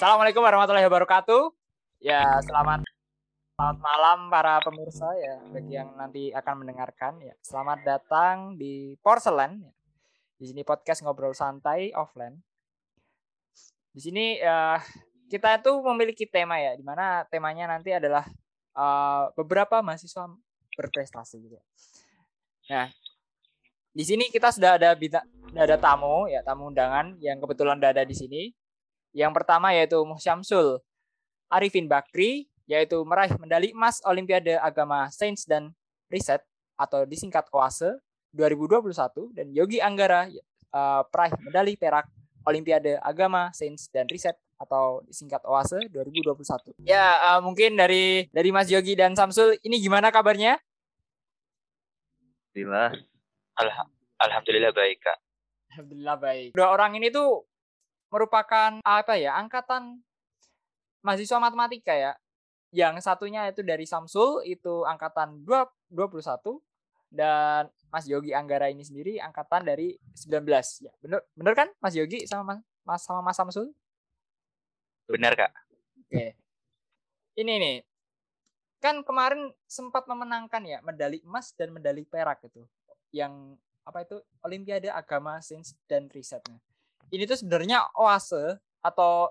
Assalamualaikum warahmatullahi wabarakatuh. Ya, selamat selamat malam para pemirsa ya bagi yang nanti akan mendengarkan ya. Selamat datang di Porcelain. Ya. Di sini podcast ngobrol santai offline. Di sini uh, kita itu memiliki tema ya, di mana temanya nanti adalah uh, beberapa mahasiswa berprestasi gitu. Nah, di sini kita sudah ada sudah ada tamu ya, tamu undangan yang kebetulan sudah ada di sini. Yang pertama yaitu Syamsul Arifin Bakri, yaitu meraih medali emas Olimpiade Agama Sains dan Riset atau disingkat OASE 2021 dan Yogi Anggara uh, peraih medali perak Olimpiade Agama Sains dan Riset atau disingkat OASE 2021. Ya, uh, mungkin dari dari Mas Yogi dan Samsul ini gimana kabarnya? Alhamdulillah. Alhamdulillah baik, Kak. Alhamdulillah baik. Dua orang ini tuh merupakan apa ya angkatan mahasiswa matematika ya. Yang satunya itu dari Samsul itu angkatan 2, 21 dan Mas Yogi Anggara ini sendiri angkatan dari 19 ya. Bener bener kan Mas Yogi sama Mas, sama Mas Samsul? Benar, Kak. Oke. Ini nih. Kan kemarin sempat memenangkan ya medali emas dan medali perak itu. Yang apa itu Olimpiade Agama Sains dan Risetnya ini tuh sebenarnya oase atau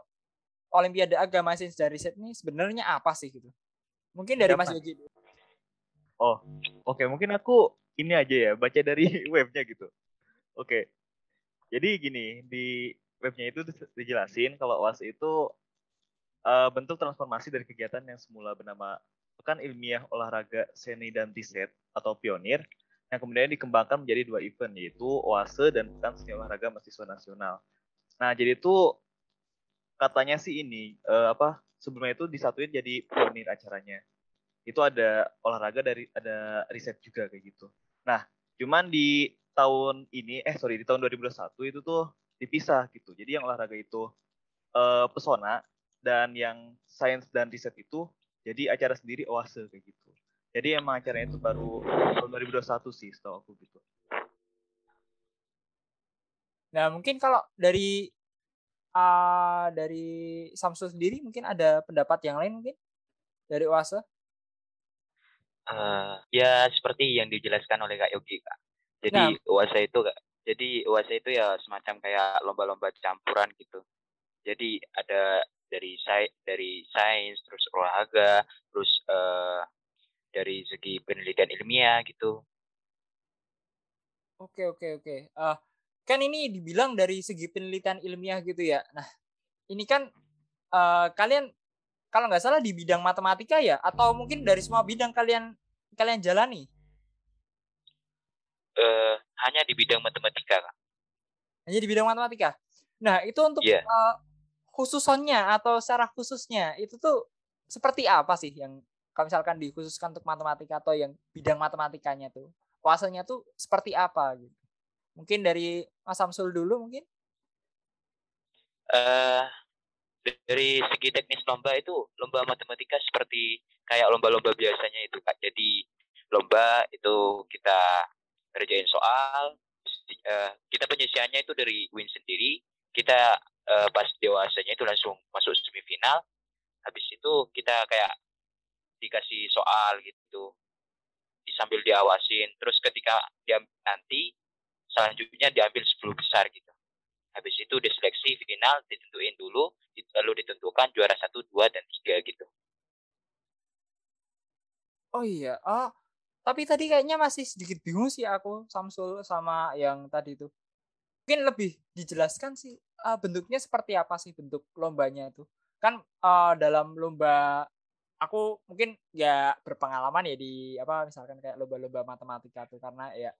Olimpiade Agama Sains Riset ini sebenarnya apa sih gitu? Mungkin dari Mas Yogi. Oh, oke. Okay. Mungkin aku ini aja ya, baca dari webnya gitu. Oke. Okay. Jadi gini, di webnya itu dijelasin kalau OASE itu uh, bentuk transformasi dari kegiatan yang semula bernama Pekan Ilmiah Olahraga Seni dan Riset atau Pionir yang kemudian dikembangkan menjadi dua event yaitu OASE dan Pekan Seni Olahraga Mahasiswa Nasional. Nah, jadi itu katanya sih ini uh, apa sebelumnya itu disatuin jadi pionir acaranya. Itu ada olahraga dari ada riset juga kayak gitu. Nah, cuman di tahun ini eh sorry di tahun 2021 itu tuh dipisah gitu. Jadi yang olahraga itu uh, pesona dan yang sains dan riset itu jadi acara sendiri OASE kayak gitu. Jadi emang acaranya itu baru tahun 2021 sih setahu aku gitu. Nah mungkin kalau dari uh, dari Samsul sendiri mungkin ada pendapat yang lain mungkin dari Oase? Uh, ya seperti yang dijelaskan oleh Kak Yogi Kak. Jadi nah. Oase itu Kak, jadi Oase itu ya semacam kayak lomba-lomba campuran gitu. Jadi ada dari sains, dari sains, terus olahraga, terus uh, dari segi penelitian ilmiah gitu. Oke oke oke. Uh, kan ini dibilang dari segi penelitian ilmiah gitu ya. Nah ini kan uh, kalian kalau nggak salah di bidang matematika ya atau mungkin dari semua bidang kalian kalian jalani? Uh, hanya di bidang matematika kak. Hanya di bidang matematika. Nah itu untuk yeah. Iya. uh, khususnya atau secara khususnya itu tuh seperti apa sih yang kalau misalkan dikhususkan untuk matematika atau yang bidang matematikanya tuh puasanya tuh seperti apa gitu? Mungkin dari Mas Samsul dulu mungkin? Uh, dari segi teknis lomba itu lomba matematika seperti kayak lomba-lomba biasanya itu kak. Jadi lomba itu kita kerjain soal uh, kita penyisiannya itu dari win sendiri. Kita uh, pas dewasanya itu langsung masuk semifinal. Habis itu kita kayak dikasih soal gitu. Sambil diawasin. Terus ketika dia nanti selanjutnya diambil 10 besar gitu. Habis itu diseleksi final ditentuin dulu lalu ditentukan juara satu dua dan tiga gitu. Oh iya oh tapi tadi kayaknya masih sedikit bingung sih aku Samsul sama yang tadi itu mungkin lebih dijelaskan sih uh, bentuknya seperti apa sih bentuk lombanya itu? Kan uh, dalam lomba aku mungkin ya berpengalaman ya di apa misalkan kayak lomba-lomba matematika tuh karena ya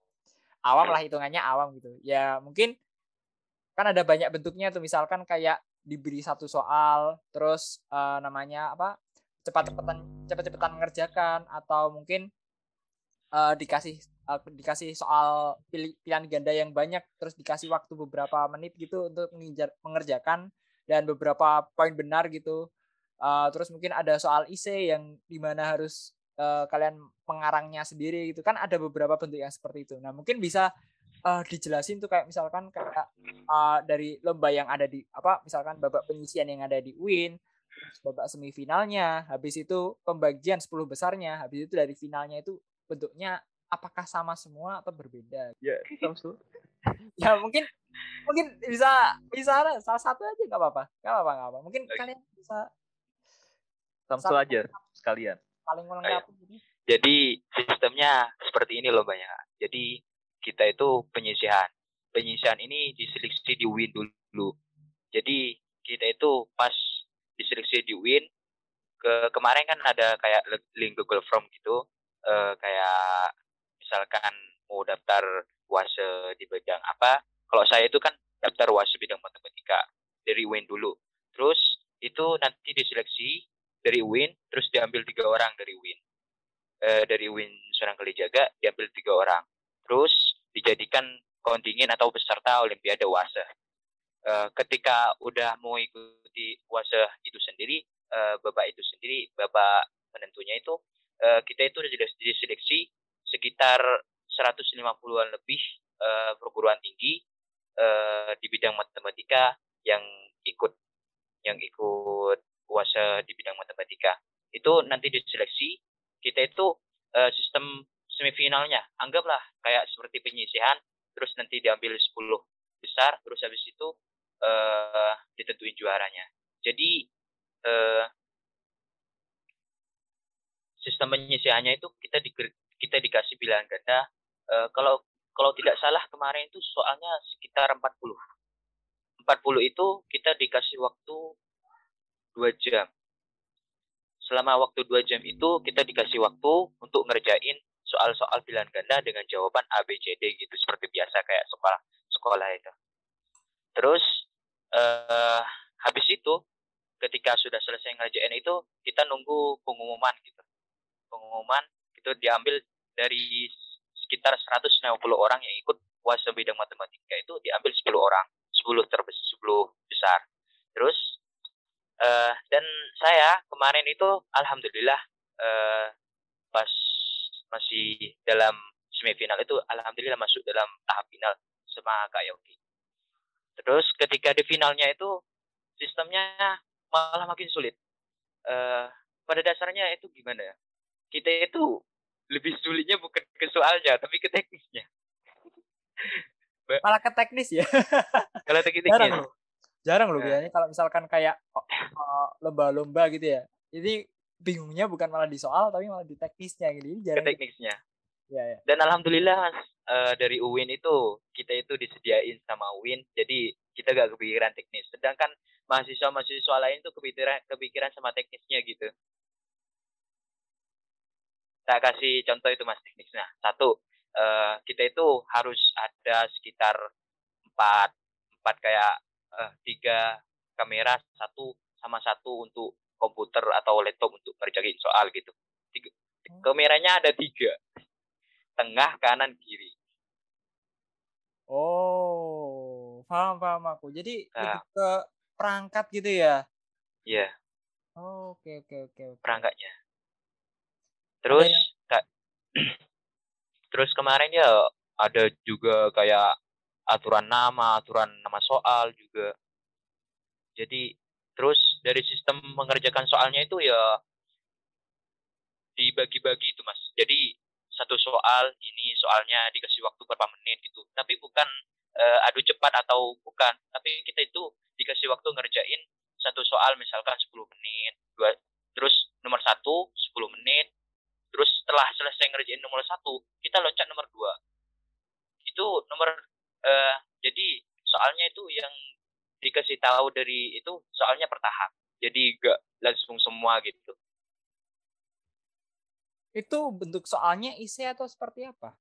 awam lah hitungannya awam gitu. Ya mungkin kan ada banyak bentuknya tuh misalkan kayak diberi satu soal terus uh, namanya apa cepat-cepatan cepat-cepatan mengerjakan atau mungkin uh, dikasih uh, dikasih soal pilih, pilihan ganda yang banyak terus dikasih waktu beberapa menit gitu untuk mengerjakan dan beberapa poin benar gitu uh, terus mungkin ada soal IC yang di mana harus uh, kalian pengarangnya sendiri gitu. Kan ada beberapa bentuk yang seperti itu. Nah mungkin bisa uh, dijelasin tuh kayak misalkan kayak uh, dari lomba yang ada di apa misalkan babak penyisian yang ada di UIN babak semifinalnya habis itu pembagian 10 besarnya habis itu dari finalnya itu bentuknya apakah sama semua atau berbeda? Ya Samsu ya mungkin mungkin bisa bisa salah satu aja nggak apa-apa. Nggak apa-apa nggak apa mungkin okay. kalian bisa Samsu aja sekalian. paling melengkapi jadi sistemnya seperti ini loh banyak jadi kita itu penyisihan. Penyisihan ini diseleksi di Win dulu. Jadi kita itu pas diseleksi di Win ke kemarin kan ada kayak link Google Form gitu. Uh, kayak misalkan mau daftar wase di bidang apa. Kalau saya itu kan daftar wase bidang matematika dari Win dulu. Terus itu nanti diseleksi dari Win terus diambil tiga orang dari Win e, dari Win Serang Kalijaga diambil tiga orang. Terus dijadikan kontingen atau peserta Olimpiade Wase e, ketika udah mau ikuti Wase itu sendiri e, babak itu sendiri babak penentunya itu e, kita itu sudah diseleksi sekitar 150-an lebih e, perguruan tinggi e, di bidang matematika yang ikut yang ikut puasa di bidang matematika. Itu nanti diseleksi kita itu uh, sistem semifinalnya. Anggaplah kayak seperti penyisihan terus nanti diambil 10 besar terus habis itu uh, ditentuin juaranya. Jadi uh, sistem penyisihannya itu kita di, kita dikasih bilangan ganda. Uh, kalau kalau tidak salah kemarin itu soalnya sekitar 40 40 itu kita dikasih waktu dua jam. Selama waktu dua jam itu kita dikasih waktu untuk ngerjain soal-soal pilihan ganda dengan jawaban A, B, C, D gitu seperti biasa kayak sekolah sekolah itu. Terus uh, habis itu ketika sudah selesai ngerjain itu kita nunggu pengumuman gitu. Pengumuman itu diambil dari sekitar 150 orang yang ikut puasa bidang matematika itu diambil 10 orang, 10 terbesar, 10 besar. Terus uh, dan saya kemarin itu alhamdulillah uh, pas masih dalam semifinal itu alhamdulillah masuk dalam tahap final sama Kak Yogi. Terus ketika di finalnya itu sistemnya malah makin sulit. Uh, pada dasarnya itu gimana ya? Kita itu lebih sulitnya bukan ke soalnya tapi ke teknisnya. malah ke teknis ya. Kalau teknisnya jarang loh biasanya kalau misalkan kayak lomba-lomba gitu ya. Jadi bingungnya bukan malah di soal tapi malah di teknisnya gitu. Jarang. Ke teknisnya. Ya, ya. dan alhamdulillah uh, dari UIN itu kita itu disediain sama UIN jadi kita gak kepikiran teknis. Sedangkan mahasiswa-mahasiswa lain tuh kepikiran kepikiran sama teknisnya gitu. Tak kasih contoh itu mas teknisnya satu uh, kita itu harus ada sekitar empat empat kayak uh, tiga kamera satu sama satu untuk komputer atau laptop untuk ngerjain soal gitu. Tiga, hmm. kameranya ada tiga, tengah, kanan, kiri. Oh, paham paham aku. Jadi nah. ke perangkat gitu ya? Iya. Yeah. Oh, oke oke oke. Perangkatnya. Terus, ya? terus kemarin ya ada juga kayak aturan nama, aturan nama soal juga. Jadi terus dari sistem mengerjakan soalnya itu ya dibagi-bagi itu mas. Jadi satu soal ini soalnya dikasih waktu berapa menit gitu. Tapi bukan uh, adu cepat atau bukan. Tapi kita itu dikasih waktu ngerjain satu soal misalkan 10 menit, dua, terus nomor satu 10 menit, terus setelah selesai ngerjain nomor satu kita loncat nomor dua itu nomor soalnya itu yang dikasih tahu dari itu soalnya bertahap. Jadi gak langsung semua gitu. Itu bentuk soalnya isi atau seperti apa?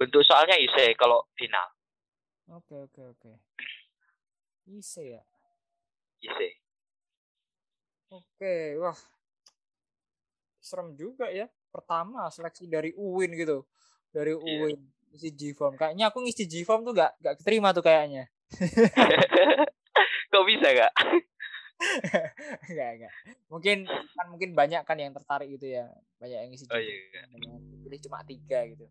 Bentuk soalnya isi kalau final. Oke oke oke. Isi ya? Isi oke wah. Serem juga ya. Pertama seleksi dari UIN gitu. Dari yeah. UIN isi G-form. Kayaknya aku ngisi G-form tuh gak, gak keterima tuh kayaknya. Kok bisa gak? enggak, enggak. Mungkin kan mungkin banyak kan yang tertarik gitu ya. Banyak yang ngisi oh, iya, iya. Pilih cuma tiga gitu.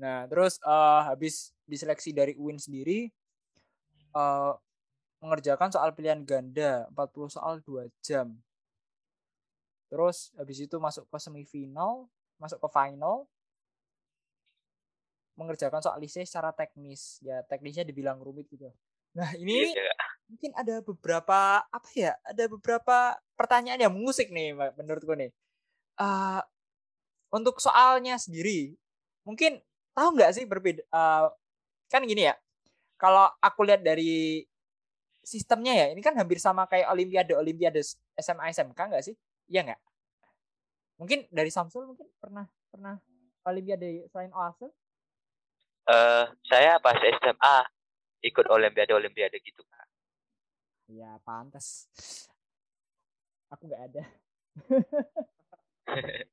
Nah, terus uh, habis diseleksi dari UIN sendiri uh, mengerjakan soal pilihan ganda 40 soal 2 jam. Terus habis itu masuk ke semifinal, masuk ke final mengerjakan soal lise secara teknis. Ya, teknisnya dibilang rumit gitu. Nah, ini iya. mungkin ada beberapa apa ya? Ada beberapa pertanyaan yang mengusik nih menurutku nih. Uh, untuk soalnya sendiri, mungkin tahu nggak sih berbeda uh, kan gini ya kalau aku lihat dari sistemnya ya ini kan hampir sama kayak olimpiade olimpiade SMA SMK nggak sih iya nggak mungkin dari Samsul mungkin pernah pernah olimpiade selain OASE uh, saya pas SMA ikut olimpiade olimpiade gitu kak. Ya pantas aku nggak ada.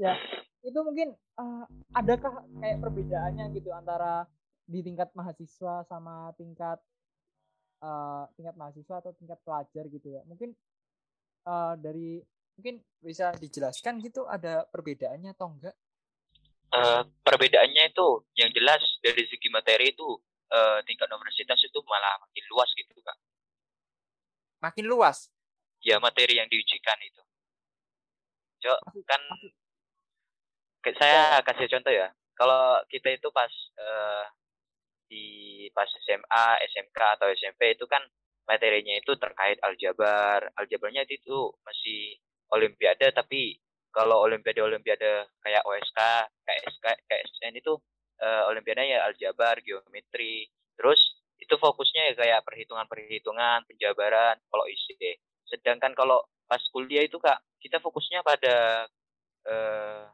Ya itu mungkin uh, adakah kayak perbedaannya gitu antara di tingkat mahasiswa sama tingkat uh, tingkat mahasiswa atau tingkat pelajar gitu ya? Mungkin uh, dari mungkin bisa dijelaskan gitu ada perbedaannya atau enggak uh, perbedaannya itu yang jelas dari segi materi itu uh, tingkat universitas itu malah makin luas gitu kak makin luas ya materi yang diujikan itu Cok, kan saya kasih contoh ya. Kalau kita itu pas uh, di pas SMA, SMK atau SMP itu kan materinya itu terkait aljabar. Aljabarnya itu masih olimpiade tapi kalau olimpiade-olimpiade kayak OSK, KSK, KSN itu uh, olimpiade ya aljabar, geometri. Terus itu fokusnya ya kayak perhitungan-perhitungan, penjabaran kalau IC. Sedangkan kalau pas kuliah itu Kak, kita fokusnya pada uh,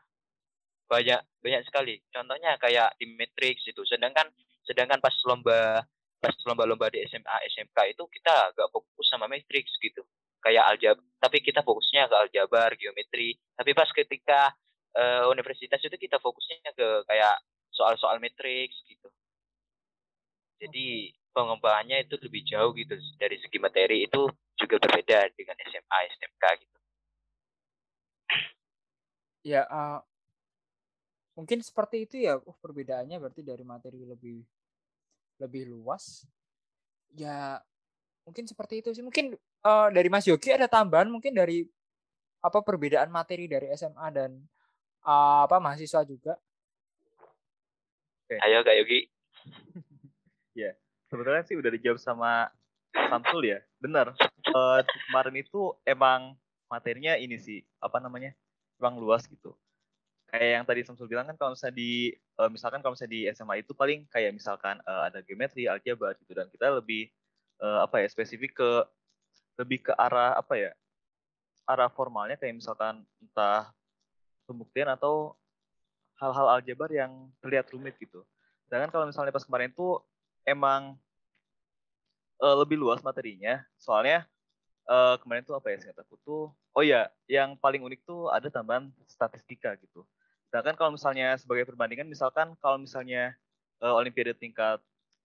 banyak banyak sekali contohnya kayak di matrix itu sedangkan sedangkan pas lomba pas lomba-lomba di SMA SMK itu kita agak fokus sama matrix gitu kayak aljab tapi kita fokusnya ke aljabar geometri. Tapi pas ketika uh, universitas itu kita fokusnya ke kayak soal-soal matrix gitu. Jadi pengembangannya itu lebih jauh gitu. Dari segi materi itu juga berbeda dengan SMA SMK gitu. Ya uh, mungkin seperti itu ya oh perbedaannya berarti dari materi lebih lebih luas. Ya mungkin seperti itu sih. Mungkin uh, dari Mas Yogi ada tambahan mungkin dari apa perbedaan materi dari SMA dan uh, apa mahasiswa juga? Oke. ayo Kak Yogi. Ya sebetulnya sih udah dijawab sama Samsul ya. Benar. Uh, kemarin itu emang materinya ini sih apa namanya emang luas gitu. Kayak yang tadi Samsul bilang kan kalau misalnya di uh, misalkan kalau misalnya di SMA itu paling kayak misalkan uh, ada geometri, aljabar gitu. Dan kita lebih uh, apa ya spesifik ke lebih ke arah apa ya arah formalnya kayak misalkan entah pembuktian atau hal-hal aljabar yang terlihat rumit gitu. Sedangkan kalau misalnya pas kemarin itu emang uh, lebih luas materinya, soalnya uh, kemarin tuh apa ya singkat aku tuh oh ya yang paling unik tuh ada tambahan statistika gitu sedangkan kalau misalnya sebagai perbandingan misalkan kalau misalnya uh, olimpiade tingkat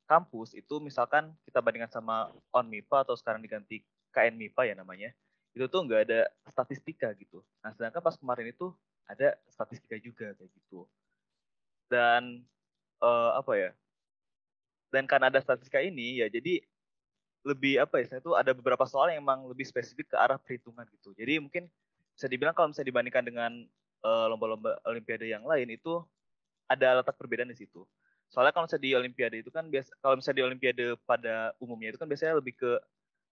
kampus itu misalkan kita bandingkan sama on MIPA atau sekarang diganti KN MIPA ya namanya itu tuh nggak ada statistika gitu. Nah sedangkan pas kemarin itu ada statistika juga kayak gitu. Dan uh, apa ya dan karena ada statistika ini ya jadi lebih apa ya itu ada beberapa soal yang emang lebih spesifik ke arah perhitungan gitu. Jadi mungkin bisa dibilang kalau misalnya dibandingkan dengan uh, lomba-lomba olimpiade yang lain itu ada letak perbedaan di situ. Soalnya kalau misalnya di olimpiade itu kan biasa kalau misalnya di olimpiade pada umumnya itu kan biasanya lebih ke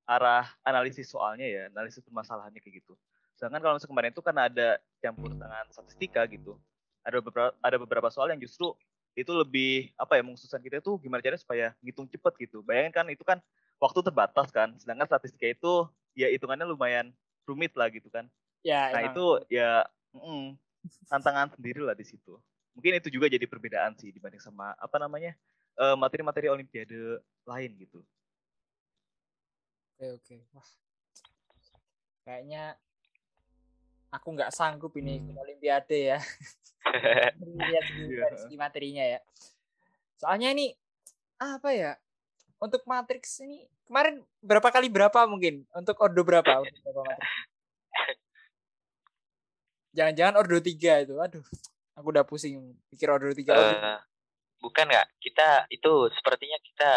arah analisis soalnya ya analisis permasalahannya kayak gitu. Sedangkan kalau misalnya kemarin itu karena ada campur tangan statistika gitu. Ada beberapa ada beberapa soal yang justru itu lebih apa ya mengkhususkan kita itu gimana caranya supaya ngitung cepet gitu. Bayangin kan itu kan waktu terbatas kan. Sedangkan statistika itu ya hitungannya lumayan rumit lah gitu kan. Ya nah emang. itu ya mm, tantangan sendiri lah di situ. Mungkin itu juga jadi perbedaan sih dibanding sama apa namanya eh, materi-materi olimpiade lain gitu oke oke wah kayaknya aku nggak sanggup ini ikut olimpiade ya lihat dari segi materinya ya soalnya ini apa ya untuk Matrix ini kemarin berapa kali berapa mungkin untuk ordo berapa? Jangan-jangan ordo tiga itu, aduh, Aku udah pusing pikir order tiga. order. Eh, bukan nggak? Kita itu sepertinya kita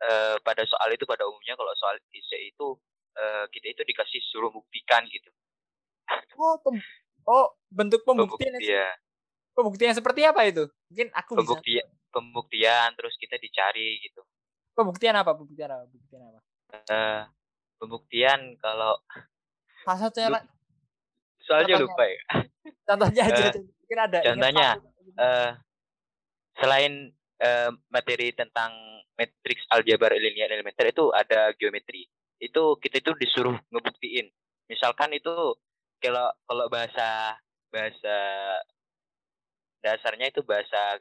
eh, pada soal itu pada umumnya kalau soal IC itu eh, kita itu dikasih suruh buktikan gitu. Oh, pem- oh bentuk pembuktian. Pembuktian, Pembuktian seperti apa itu? Mungkin aku bisa. pembuktian, pembuktian terus kita dicari gitu. Pembuktian apa? Pembuktian apa? Pembuktian apa? Eh, pembuktian kalau Salah satunya soalnya Contohnya. lupa ya. contohnya aja. Eh, Mungkin ada. contohnya, selain materi tentang matriks aljabar linear elementer itu ada geometri. Itu kita itu disuruh ngebuktiin. Misalkan itu kalau kalau bahasa bahasa dasarnya itu bahasa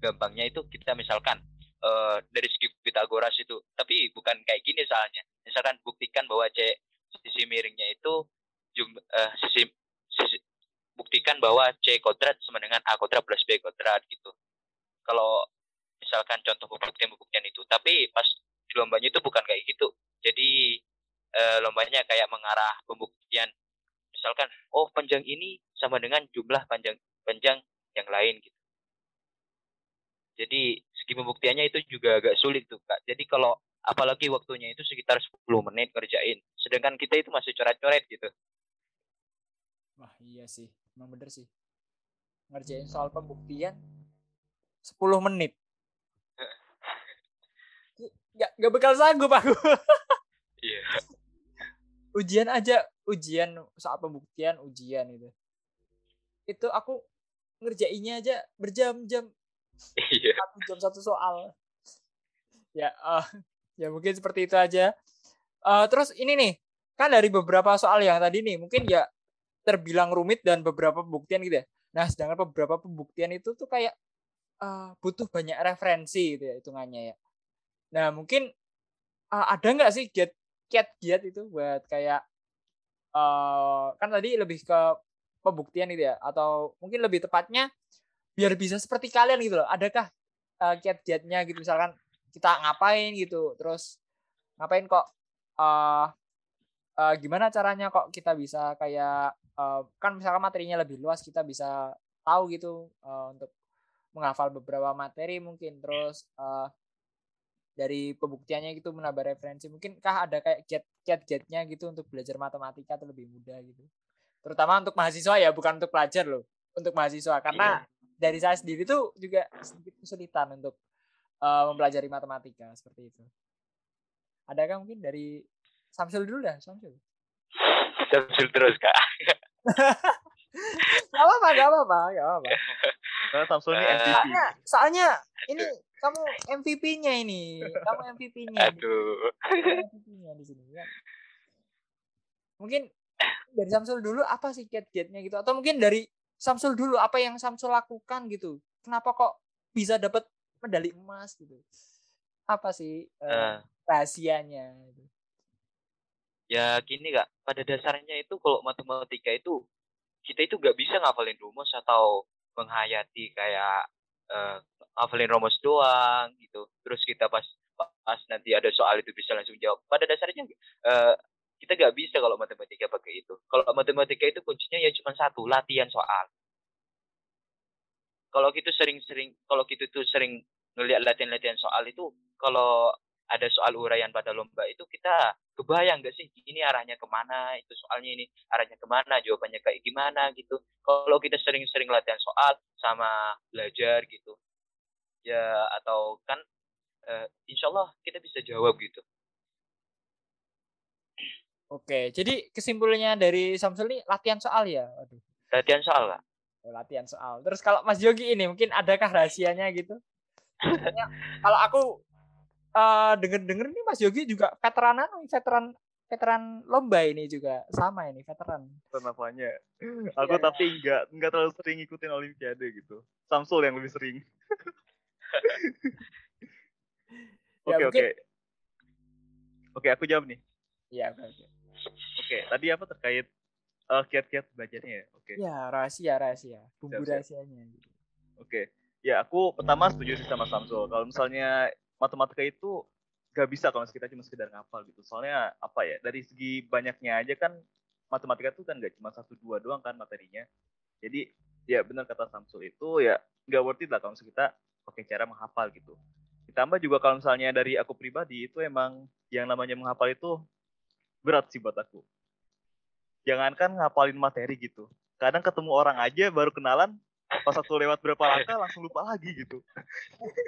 gampangnya itu kita misalkan eh, dari segi Pitagoras itu, tapi bukan kayak gini soalnya. Misalkan buktikan bahwa C sisi miringnya itu jum, eh, sisi, sisi buktikan bahwa C kuadrat sama dengan A kuadrat plus B kuadrat gitu. Kalau misalkan contoh pembuktian-pembuktian itu. Tapi pas di lombanya itu bukan kayak gitu. Jadi eh, lombanya kayak mengarah pembuktian. Misalkan, oh panjang ini sama dengan jumlah panjang panjang yang lain gitu. Jadi segi pembuktiannya itu juga agak sulit tuh kak. Jadi kalau apalagi waktunya itu sekitar 10 menit kerjain. Sedangkan kita itu masih coret-coret gitu. Wah iya sih, emang bener sih. Ngerjain soal pembuktian 10 menit. Gak, gak bakal sanggup aku. Iya. ujian aja, ujian soal pembuktian, ujian itu. Itu aku ngerjainnya aja berjam-jam, Iya. satu jam satu soal. Ya, eh, ya mungkin seperti itu aja. Eh, terus ini nih, kan dari beberapa soal yang tadi nih, mungkin ya terbilang rumit dan beberapa pembuktian gitu ya. Nah, sedangkan beberapa pembuktian itu tuh kayak eh, butuh banyak referensi gitu ya hitungannya ya. Nah, mungkin eh, ada nggak sih get kiat-kiat itu buat kayak eh kan tadi lebih ke pembuktian gitu ya atau mungkin lebih tepatnya biar bisa seperti kalian gitu loh. Adakah eh, kiat-kiatnya gitu misalkan kita ngapain gitu, terus ngapain kok eh eh, gimana caranya kok kita bisa kayak eh, kan misalkan materinya lebih luas kita bisa tahu gitu eh, untuk menghafal beberapa materi mungkin terus eh, dari pembuktiannya gitu menambah referensi. Mungkinkah ada kayak get get getnya gitu untuk belajar matematika atau lebih mudah gitu? Terutama untuk mahasiswa ya bukan untuk pelajar loh untuk mahasiswa. Karena dari saya sendiri tuh juga sedikit kesulitan untuk eh, mempelajari matematika seperti itu. Adakah mungkin dari Samsul dulu dah Samsul? Samsul terus kak. Gak apa-apa, gak apa-apa, gak apa-apa. Karena Samsul ini Eh, MVP. Soalnya, soalnya ini kamu MVP-nya ini, kamu MVP-nya. Aduh. MVP-nya di sini ya. Mungkin dari Samsul dulu apa sih kiat-kiatnya gitu atau mungkin dari Samsul dulu apa yang Samsul lakukan gitu. Kenapa kok bisa dapat medali emas gitu? Apa sih Eh, rahasianya gitu? ya gini kak. Pada dasarnya itu kalau matematika itu kita itu nggak bisa ngafalin rumus atau menghayati kayak eh, ngafalin rumus doang gitu. Terus kita pas pas nanti ada soal itu bisa langsung jawab. Pada dasarnya eh, kita nggak bisa kalau matematika pakai itu. Kalau matematika itu kuncinya ya cuma satu, latihan soal. Kalau gitu sering-sering, kalau gitu tuh sering ngelihat latihan-latihan soal itu, kalau ada soal uraian pada lomba itu kita kebayang gak sih ini arahnya ke mana, itu soalnya ini arahnya ke mana, jawabannya kayak gimana gitu. Kalau kita sering-sering latihan soal sama belajar gitu, ya atau kan eh, insya Allah kita bisa jawab gitu. Oke, jadi kesimpulannya dari Samsul ini latihan soal ya. Waduh. Latihan soal lah. Oh, latihan soal. Terus kalau Mas Yogi ini mungkin adakah rahasianya gitu? Kalau aku eh denger-denger nih Mas Yogi juga veteranan, veteran veteran lomba ini juga sama ini veteran. namanya. Aku Iya. tapi nggak nggak terlalu sering ngikutin Olimpiade gitu. Samsul yang lebih sering. Ya, Oke oke. Oke aku jawab nih. Iya, oke. oke. Oke tadi apa terkait eh, kiat-kiat belajarnya ya? Oke. Ya, rahasia rahasia. Bumbu Siap, siap. rahasianya gitu. Oke, ya aku pertama setuju sih sama Samsul. Kalau misalnya matematika itu gak bisa kalau kita cuma sekedar ngapal gitu. Soalnya apa ya? Dari segi banyaknya aja kan matematika itu kan gak cuma satu dua doang kan materinya. Jadi ya benar kata Samsul itu ya nggak worth it lah kalau kita pakai cara menghafal gitu ditambah juga kalau misalnya dari aku pribadi itu emang yang namanya menghafal itu berat sih buat aku jangankan ngapalin materi gitu kadang ketemu orang aja baru kenalan pas aku lewat berapa langkah langsung lupa lagi gitu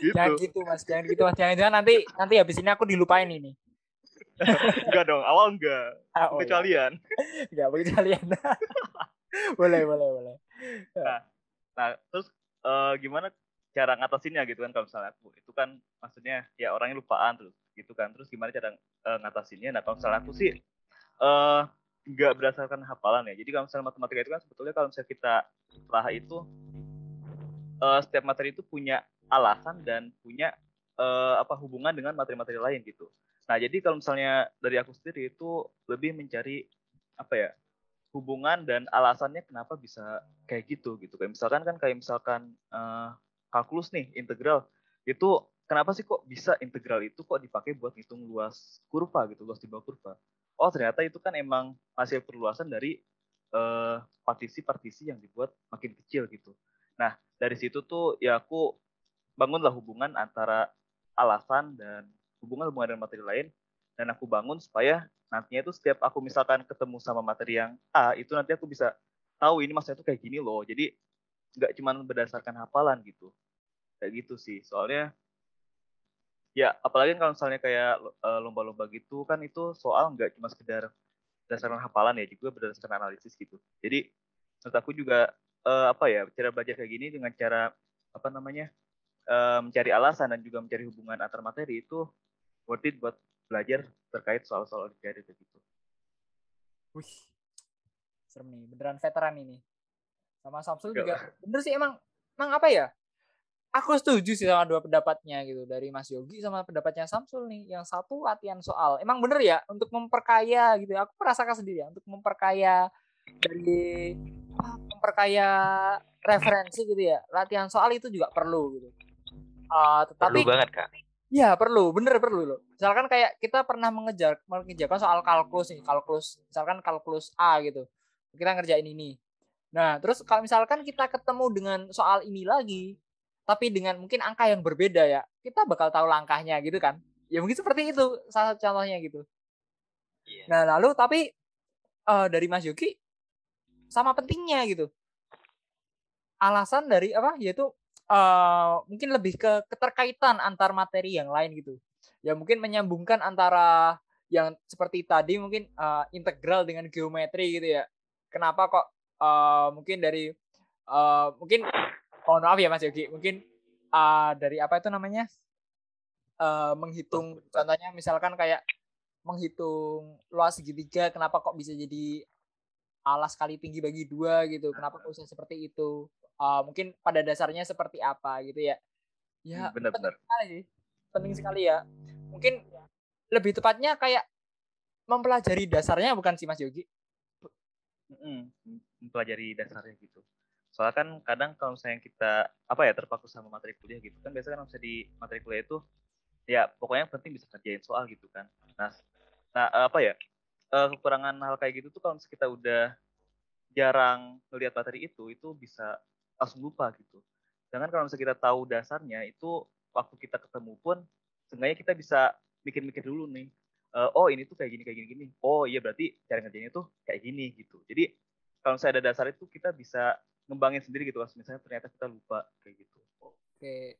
gitu. Jangan gitu mas, jangan gitu mas. Jangan-jangan nanti nanti habis ini aku dilupain ini. enggak dong, awal enggak. Ah, oh, kecualian. Iya. Enggak, kecualian. boleh, boleh, boleh. Nah, nah terus uh, gimana cara ngatasinnya gitu kan kalau misalnya aku itu kan maksudnya ya orangnya lupaan terus gitu kan terus gimana cara uh, ngatasinnya nah kalau misalnya aku sih uh, nggak berdasarkan hafalan ya jadi kalau misalnya matematika itu kan sebetulnya kalau misalnya kita setelah itu uh, setiap materi itu punya alasan dan punya uh, apa hubungan dengan materi-materi lain gitu. Nah, jadi kalau misalnya dari aku sendiri itu lebih mencari apa ya? hubungan dan alasannya kenapa bisa kayak gitu gitu. Kayak misalkan kan kayak misalkan uh, kalkulus nih, integral. Itu kenapa sih kok bisa integral itu kok dipakai buat hitung luas kurva gitu, luas di kurva. Oh, ternyata itu kan emang hasil perluasan dari partisi-partisi uh, yang dibuat makin kecil gitu. Nah, dari situ tuh ya aku bangunlah hubungan antara alasan dan hubungan hubungan dengan materi lain dan aku bangun supaya nantinya itu setiap aku misalkan ketemu sama materi yang A itu nanti aku bisa tahu ini maksudnya itu kayak gini loh. Jadi nggak cuma berdasarkan hafalan gitu. Kayak gitu sih. Soalnya ya apalagi kalau misalnya kayak eh, lomba-lomba gitu kan itu soal nggak cuma sekedar berdasarkan hafalan ya juga berdasarkan analisis gitu. Jadi menurut aku juga uh, apa ya cara belajar kayak gini dengan cara apa namanya uh, mencari alasan dan juga mencari hubungan antar materi itu worth it buat belajar terkait soal-soal olimpiade begitu. Wih, serem nih, beneran veteran ini. Sama Samsul juga, bener sih emang, emang apa ya? Aku setuju sih sama dua pendapatnya gitu dari Mas Yogi sama pendapatnya Samsul nih. Yang satu latihan soal, emang bener ya untuk memperkaya gitu. Ya. Aku merasakan sendiri ya untuk memperkaya dari memperkaya referensi gitu ya. Latihan soal itu juga perlu gitu Uh, tetapi perlu banget kak. Iya perlu, bener perlu loh. Misalkan kayak kita pernah mengejar mengejarkan soal kalkulus nih, kalkulus, misalkan kalkulus A gitu. Kita ngerjain ini. Nah, terus kalau misalkan kita ketemu dengan soal ini lagi, tapi dengan mungkin angka yang berbeda ya, kita bakal tahu langkahnya gitu kan. Ya mungkin seperti itu salah satu contohnya gitu. Yeah. Nah, lalu tapi uh, dari Mas Yogi sama pentingnya gitu. Alasan dari apa? Yaitu uh, mungkin lebih ke keterkaitan antar materi yang lain gitu. Ya mungkin menyambungkan antara yang seperti tadi mungkin uh, integral dengan geometri gitu ya. Kenapa kok uh, mungkin dari uh, mungkin mohon maaf ya Mas Yogi, mungkin uh, dari apa itu namanya? Uh, menghitung contohnya misalkan kayak menghitung luas segitiga kenapa kok bisa jadi alas kali tinggi bagi dua gitu. Kenapa kok bisa seperti itu? Uh, mungkin pada dasarnya seperti apa gitu ya. Ya benar-benar penting sekali. Penting sekali ya. Mungkin lebih tepatnya kayak mempelajari dasarnya bukan sih Mas Yogi? Mm, mempelajari dasarnya gitu. Soalnya kan kadang kalau misalnya kita apa ya terpaku sama materi kuliah gitu kan biasanya kan misalnya di materi kuliah itu ya pokoknya yang penting bisa kerjain soal gitu kan. Nah nah apa ya eh, kekurangan hal kayak gitu tuh kalau misalnya kita udah jarang melihat materi itu itu bisa langsung lupa gitu. Jangan kalau misalnya kita tahu dasarnya itu waktu kita ketemu pun seenggaknya kita bisa mikir-mikir dulu nih. Uh, oh ini tuh kayak gini kayak gini gini. Oh iya berarti cara ngerjainnya tuh kayak gini gitu. Jadi kalau misalnya ada dasar itu kita bisa ngembangin sendiri gitu. Misalnya ternyata kita lupa kayak gitu. Oke.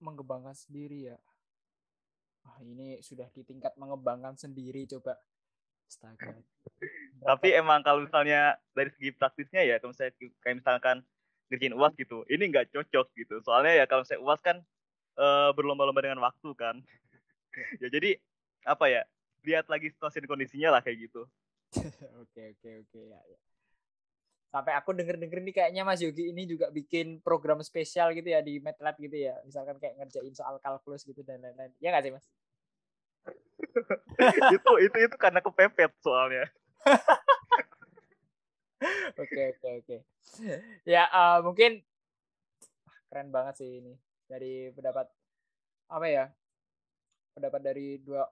Mengembangkan sendiri ya. Wah, ini sudah di tingkat mengembangkan sendiri coba. Astaga. Tapi emang kalau misalnya dari segi praktisnya ya, kalau misalnya kayak misalkan ngerjain uas gitu, ini nggak cocok gitu. Soalnya ya kalau misalnya uas kan e, berlomba-lomba dengan waktu kan. ya jadi apa ya, lihat lagi situasi dan kondisinya lah kayak gitu. oke oke oke ya, ya. Sampai aku denger-denger nih kayaknya Mas Yogi ini juga bikin program spesial gitu ya di MATLAB gitu ya. Misalkan kayak ngerjain soal kalkulus gitu dan lain-lain. Ya nggak sih Mas? itu itu itu karena kepepet soalnya. Oke oke oke. Ya uh, mungkin keren banget sih ini. Dari pendapat apa ya pendapat dari dua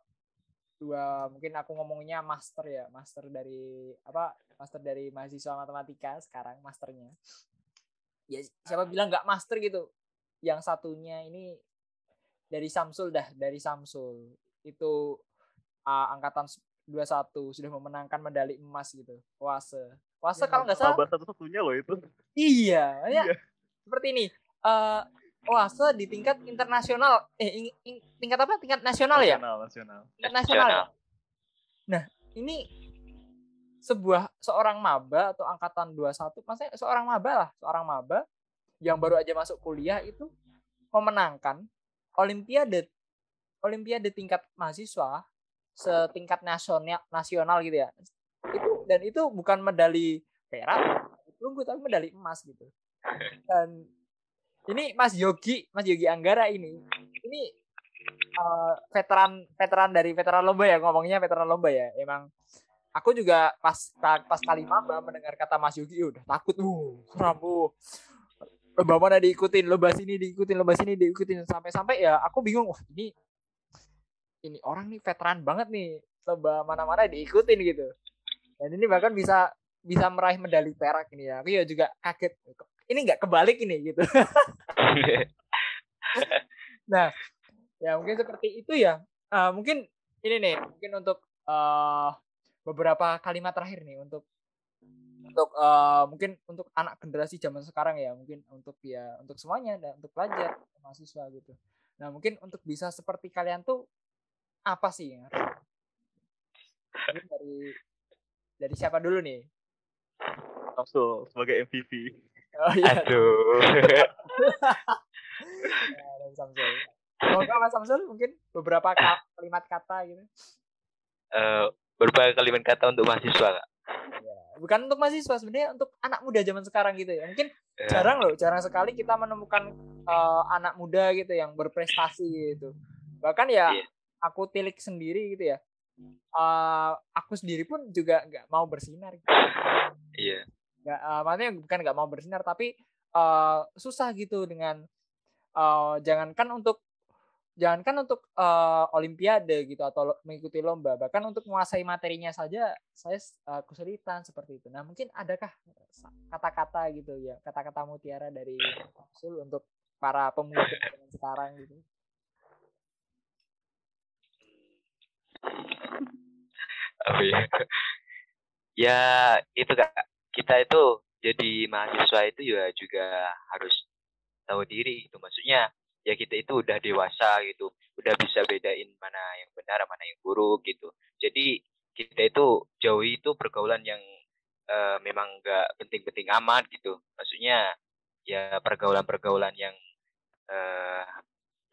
dua mungkin aku ngomongnya master ya master dari apa master dari mahasiswa matematika sekarang masternya. Ya siapa bilang nggak master gitu? Yang satunya ini dari Samsul dah dari Samsul itu uh, angkatan 21 sudah memenangkan medali emas gitu Wase Wase Ya, kalau nggak salah sahabat satu-satunya loh itu. iya ya Iya. seperti ini uh, Wase di tingkat internasional eh ing- ing- tingkat apa tingkat nasional ya Nasional, nasional. tingkat nasional ya? Nasional. Nah, ini sebuah seorang maba atau angkatan 21, maksudnya seorang maba lah, seorang maba yang baru aja masuk kuliah itu memenangkan olimpiade olimpiade tingkat mahasiswa setingkat nasional nasional gitu ya. Itu dan itu bukan medali perak, perunggu tapi medali emas gitu. Dan ini Mas Yogi, Mas Yogi Anggara ini, ini eh, veteran veteran dari veteran lomba ya ngomongnya veteran lomba ya. Emang aku juga pas pas kali maba mendengar kata Mas Yogi udah takut, uh, seram, uh. Lomba mana diikutin, lomba sini diikutin, lomba sini diikutin sampai-sampai ya aku bingung, wah ini ini orang nih veteran banget nih lomba mana-mana diikutin gitu. Dan ini bahkan bisa bisa meraih medali perak ini ya. Aku ya juga kaget. Ini nggak kebalik ini gitu. Nah, ya mungkin seperti itu ya. Eh, mungkin ini nih, mungkin untuk eh, beberapa kalimat terakhir nih untuk untuk eh, mungkin untuk anak generasi zaman sekarang ya, mungkin untuk ya untuk semuanya dan untuk pelajar, mahasiswa gitu. Nah, mungkin untuk bisa seperti kalian tuh apa sih yang harus Mungkin dari dari siapa dulu nih? Samsul sebagai MVP. Oh iya, Aduh. ya, dari Samsul. Semoga Mas Samsul mungkin beberapa ka- kalimat kata gitu. Eh, berbagai kalimat kata untuk mahasiswa kak. Ya, bukan untuk mahasiswa sebenarnya untuk anak muda zaman sekarang gitu ya. Mungkin Eh, jarang loh, jarang sekali kita menemukan eh, anak muda gitu yang berprestasi gitu. Bahkan ya Iya. Aku tilik sendiri gitu ya. Eh, aku sendiri pun juga nggak mau bersinar. Gitu. Iya. Nggak, eh, maksudnya bukan nggak mau bersinar tapi eh, susah gitu dengan eh, jangankan untuk jangankan untuk eh, olimpiade gitu atau lo- mengikuti lomba bahkan untuk menguasai materinya saja saya eh, kesulitan seperti itu nah mungkin adakah kata-kata gitu ya kata-kata mutiara dari Sul untuk para pemuda sekarang gitu apa ya itu kak. Kita itu jadi mahasiswa itu ya juga harus tahu diri gitu. Maksudnya ya kita itu udah dewasa gitu. Udah bisa bedain mana yang benar mana yang buruk gitu. Jadi kita itu jauhi itu pergaulan yang eh, memang nggak penting-penting amat gitu. Maksudnya ya pergaulan-pergaulan yang eh,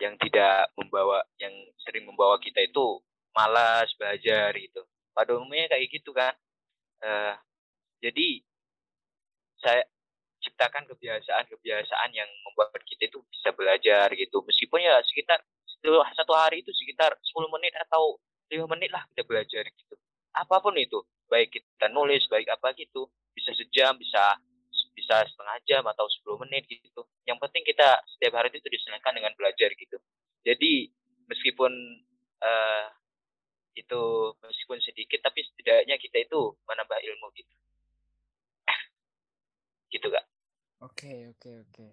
yang tidak membawa yang sering membawa kita itu malas belajar gitu. Pada umumnya kayak gitu kan. Eh jadi saya ciptakan kebiasaan-kebiasaan yang membuat kita itu bisa belajar gitu. Meskipun ya sekitar satu- hari itu sekitar 10 menit atau lima menit lah kita belajar gitu. Apa pun itu baik kita nulis baik apa gitu bisa sejam bisa bisa setengah jam atau 10 menit gitu. Yang penting kita setiap hari itu disenangkan dengan belajar gitu. Jadi meskipun eh itu meskipun sedikit tapi setidaknya kita itu menambah ilmu gitu. Gitu kak. Oke oke oke.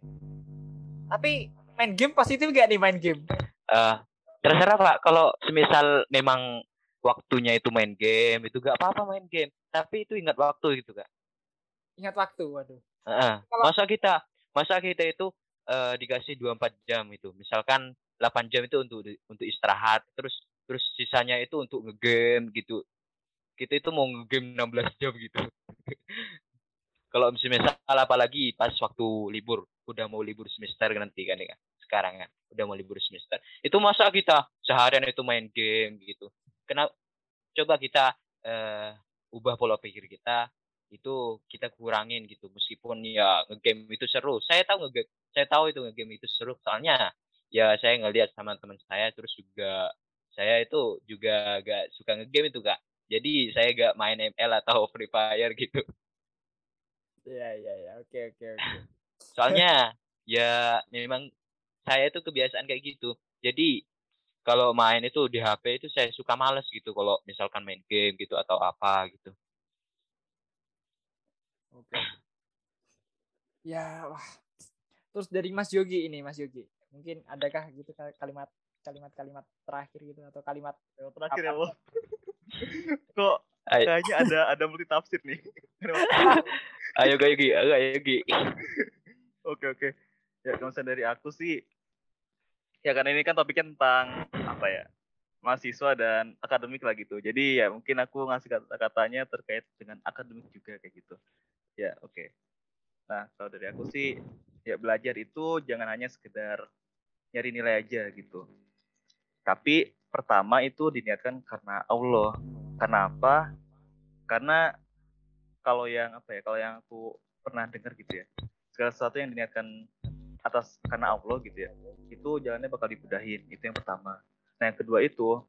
Tapi main game positif gak nih main game? Eh terserah pak. Kalau semisal memang waktunya itu main game itu gak apa-apa main game. Tapi itu ingat waktu gitu kak. Ingat waktu waduh. Heeh. Kalau- masa kita masa kita itu eh, dikasih 24 jam itu misalkan 8 jam itu untuk untuk istirahat terus terus sisanya itu untuk ngegame gitu. Kita itu mau ngegame 16 jam gitu. Kalau misal apalagi pas waktu libur. Udah mau libur semester nanti kan ya. Sekarang kan udah mau libur semester. Itu masa kita seharian itu main game gitu. Kenapa coba kita eh, ubah pola pikir kita. Itu kita kurangin gitu. Meskipun ya ngegame itu seru. Saya tahu ngegame saya tahu itu ngegame itu seru. Soalnya ya saya ngelihat sama teman saya terus juga saya itu juga gak suka ngegame itu kak jadi saya gak main ML atau Free Fire gitu iya iya iya oke oke oke soalnya ya memang saya itu kebiasaan kayak gitu jadi kalau main itu di HP itu saya suka males gitu kalau misalkan main game gitu atau apa gitu. Oke. Ya, wah. Terus dari Mas Yogi ini, Mas Yogi. Mungkin adakah gitu kalimat kalimat-kalimat terakhir gitu atau kalimat terakhir ya, Bos. Kok kayaknya ada ada multi tafsir nih. ayo Yogi, ayo Yogi. Oke, oke. Ya, kalau dari aku sih ya karena ini kan topiknya tentang apa ya mahasiswa dan akademik lah gitu jadi ya mungkin aku ngasih kata-katanya terkait dengan akademik juga kayak gitu ya oke okay. nah kalau dari aku sih ya belajar itu jangan hanya sekedar nyari nilai aja gitu tapi pertama itu diniatkan karena Allah. Karena apa karena kalau yang apa ya kalau yang aku pernah dengar gitu ya segala sesuatu yang diniatkan atas karena Allah gitu ya itu jalannya bakal dibudahin itu yang pertama. Nah yang kedua itu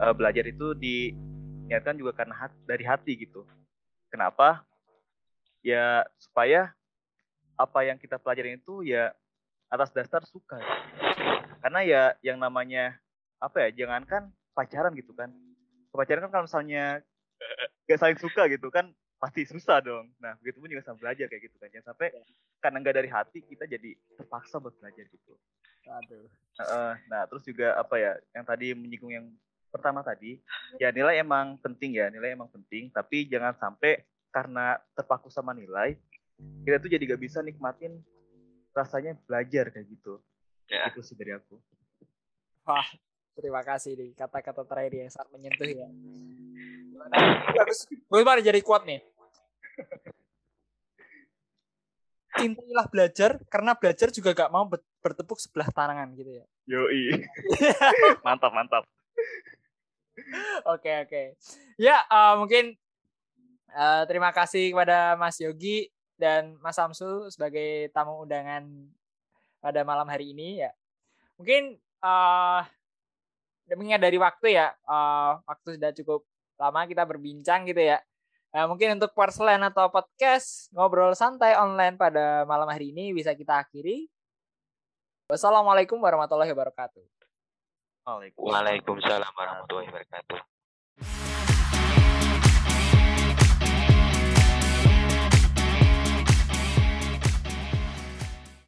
uh, belajar itu diniatkan juga karena hati, dari hati gitu. Kenapa? Ya supaya apa yang kita pelajarin itu ya atas dasar suka. Karena ya yang namanya apa ya jangankan pacaran gitu kan pacaran kan kalau misalnya gak saling suka gitu kan pasti susah dong. Nah, begitu pun juga sama belajar kayak gitu kan. Jangan sampai karena nggak dari hati kita jadi terpaksa buat belajar gitu. Aduh. Uh, nah, terus juga apa ya? Yang tadi menyinggung yang pertama tadi, ya nilai emang penting ya, nilai emang penting. Tapi jangan sampai karena terpaku sama nilai, kita tuh jadi gak bisa nikmatin rasanya belajar kayak gitu. Ya. Itu sih dari aku. Wah, terima kasih nih kata-kata terakhir yang sangat menyentuh ya. Bagus, bagus jadi kuat nih. Cintailah belajar karena belajar juga gak mau bertepuk sebelah tangan gitu ya. Yoi. mantap, mantap. Oke, oke. Ya, uh, mungkin uh, terima kasih kepada Mas Yogi dan Mas Samsul sebagai tamu undangan pada malam hari ini ya. Mungkin uh, mengingat dari waktu ya, uh, waktu sudah cukup lama kita berbincang gitu ya. Nah, mungkin untuk Porselen atau podcast ngobrol santai online pada malam hari ini bisa kita akhiri. Wassalamualaikum warahmatullahi wabarakatuh. Waalaikumsalam warahmatullahi wabarakatuh.